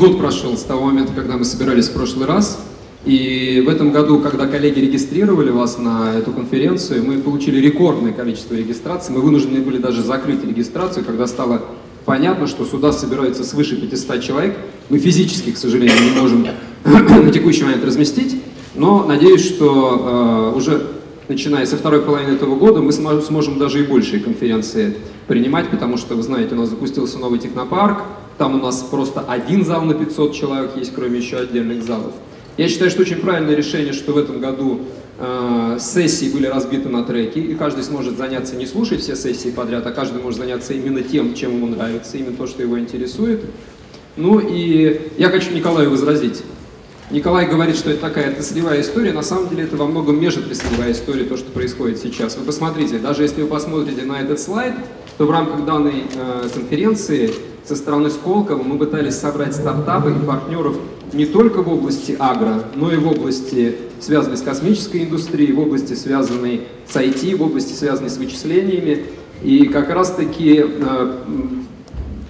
Год прошел с того момента, когда мы собирались в прошлый раз. И в этом году, когда коллеги регистрировали вас на эту конференцию, мы получили рекордное количество регистраций. Мы вынуждены были даже закрыть регистрацию, когда стало понятно, что сюда собирается свыше 500 человек. Мы физически, к сожалению, не можем на текущий момент разместить, но надеюсь, что э, уже начиная со второй половины этого года мы сможем даже и большие конференции принимать, потому что, вы знаете, у нас запустился новый технопарк, там у нас просто один зал на 500 человек есть, кроме еще отдельных залов. Я считаю, что очень правильное решение, что в этом году э, сессии были разбиты на треки, и каждый сможет заняться не слушать все сессии подряд, а каждый может заняться именно тем, чем ему нравится, именно то, что его интересует. Ну и я хочу Николаю возразить. Николай говорит, что это такая отраслевая история, на самом деле это во многом межотраслевая история, то, что происходит сейчас. Вы посмотрите, даже если вы посмотрите на этот слайд, то в рамках данной э, конференции со стороны Сколково мы пытались собрать стартапы и партнеров не только в области агро, но и в области, связанной с космической индустрией, в области, связанной с IT, в области, связанной с вычислениями. И как раз-таки э,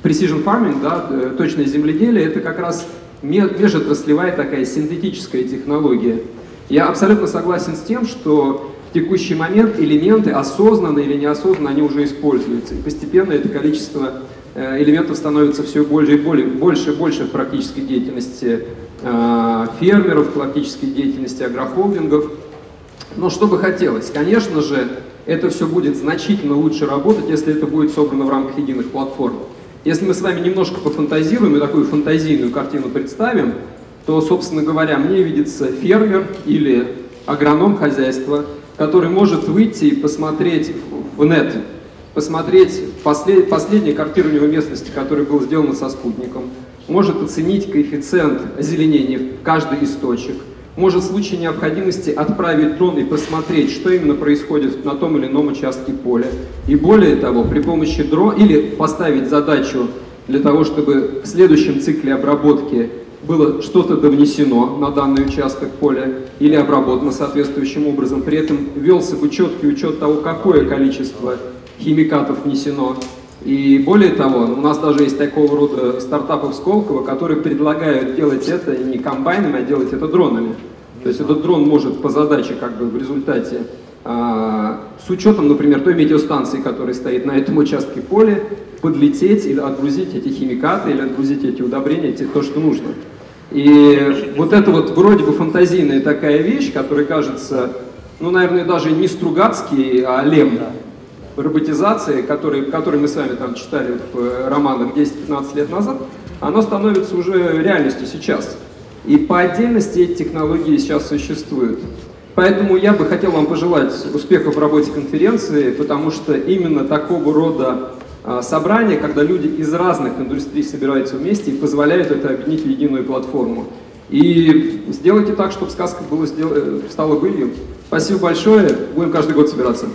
precision farming, да, э, точное земледелие, это как раз межотраслевая такая синтетическая технология. Я абсолютно согласен с тем, что в текущий момент элементы, осознанно или неосознанно, они уже используются. И постепенно это количество э, элементов становится все больше и более, больше и больше в практической деятельности э, фермеров, в практической деятельности агрохолдингов. Но что бы хотелось? Конечно же, это все будет значительно лучше работать, если это будет собрано в рамках единых платформ. Если мы с вами немножко пофантазируем и такую фантазийную картину представим, то, собственно говоря, мне видится фермер или агроном хозяйства, который может выйти и посмотреть в нет, посмотреть послед, последнее картирование местности, которое было сделано со спутником, может оценить коэффициент озеленения в каждый источник, может в случае необходимости отправить дрон и посмотреть, что именно происходит на том или ином участке поля. И более того, при помощи дрона или поставить задачу для того, чтобы в следующем цикле обработки было что-то довнесено на данный участок поля или обработано соответствующим образом. При этом велся бы четкий учет того, какое количество химикатов внесено. И более того, у нас даже есть такого рода стартапы в Сколково, которые предлагают делать это не комбайнами, а делать это дронами. То есть этот дрон может по задаче как бы в результате а, с учетом, например, той метеостанции, которая стоит на этом участке поля, подлететь или отгрузить эти химикаты, или отгрузить эти удобрения, то, что нужно. И вот это вот вроде бы фантазийная такая вещь, которая кажется, ну, наверное, даже не Стругацкий, а Лем, роботизация, который, который мы с вами там читали в э, романах 10-15 лет назад, она становится уже реальностью сейчас. И по отдельности эти технологии сейчас существуют. Поэтому я бы хотел вам пожелать успехов в работе конференции, потому что именно такого рода а, собрания, когда люди из разных индустрий собираются вместе и позволяют это объединить в единую платформу. И сделайте так, чтобы сказка была, стала былью. Спасибо большое, будем каждый год собираться.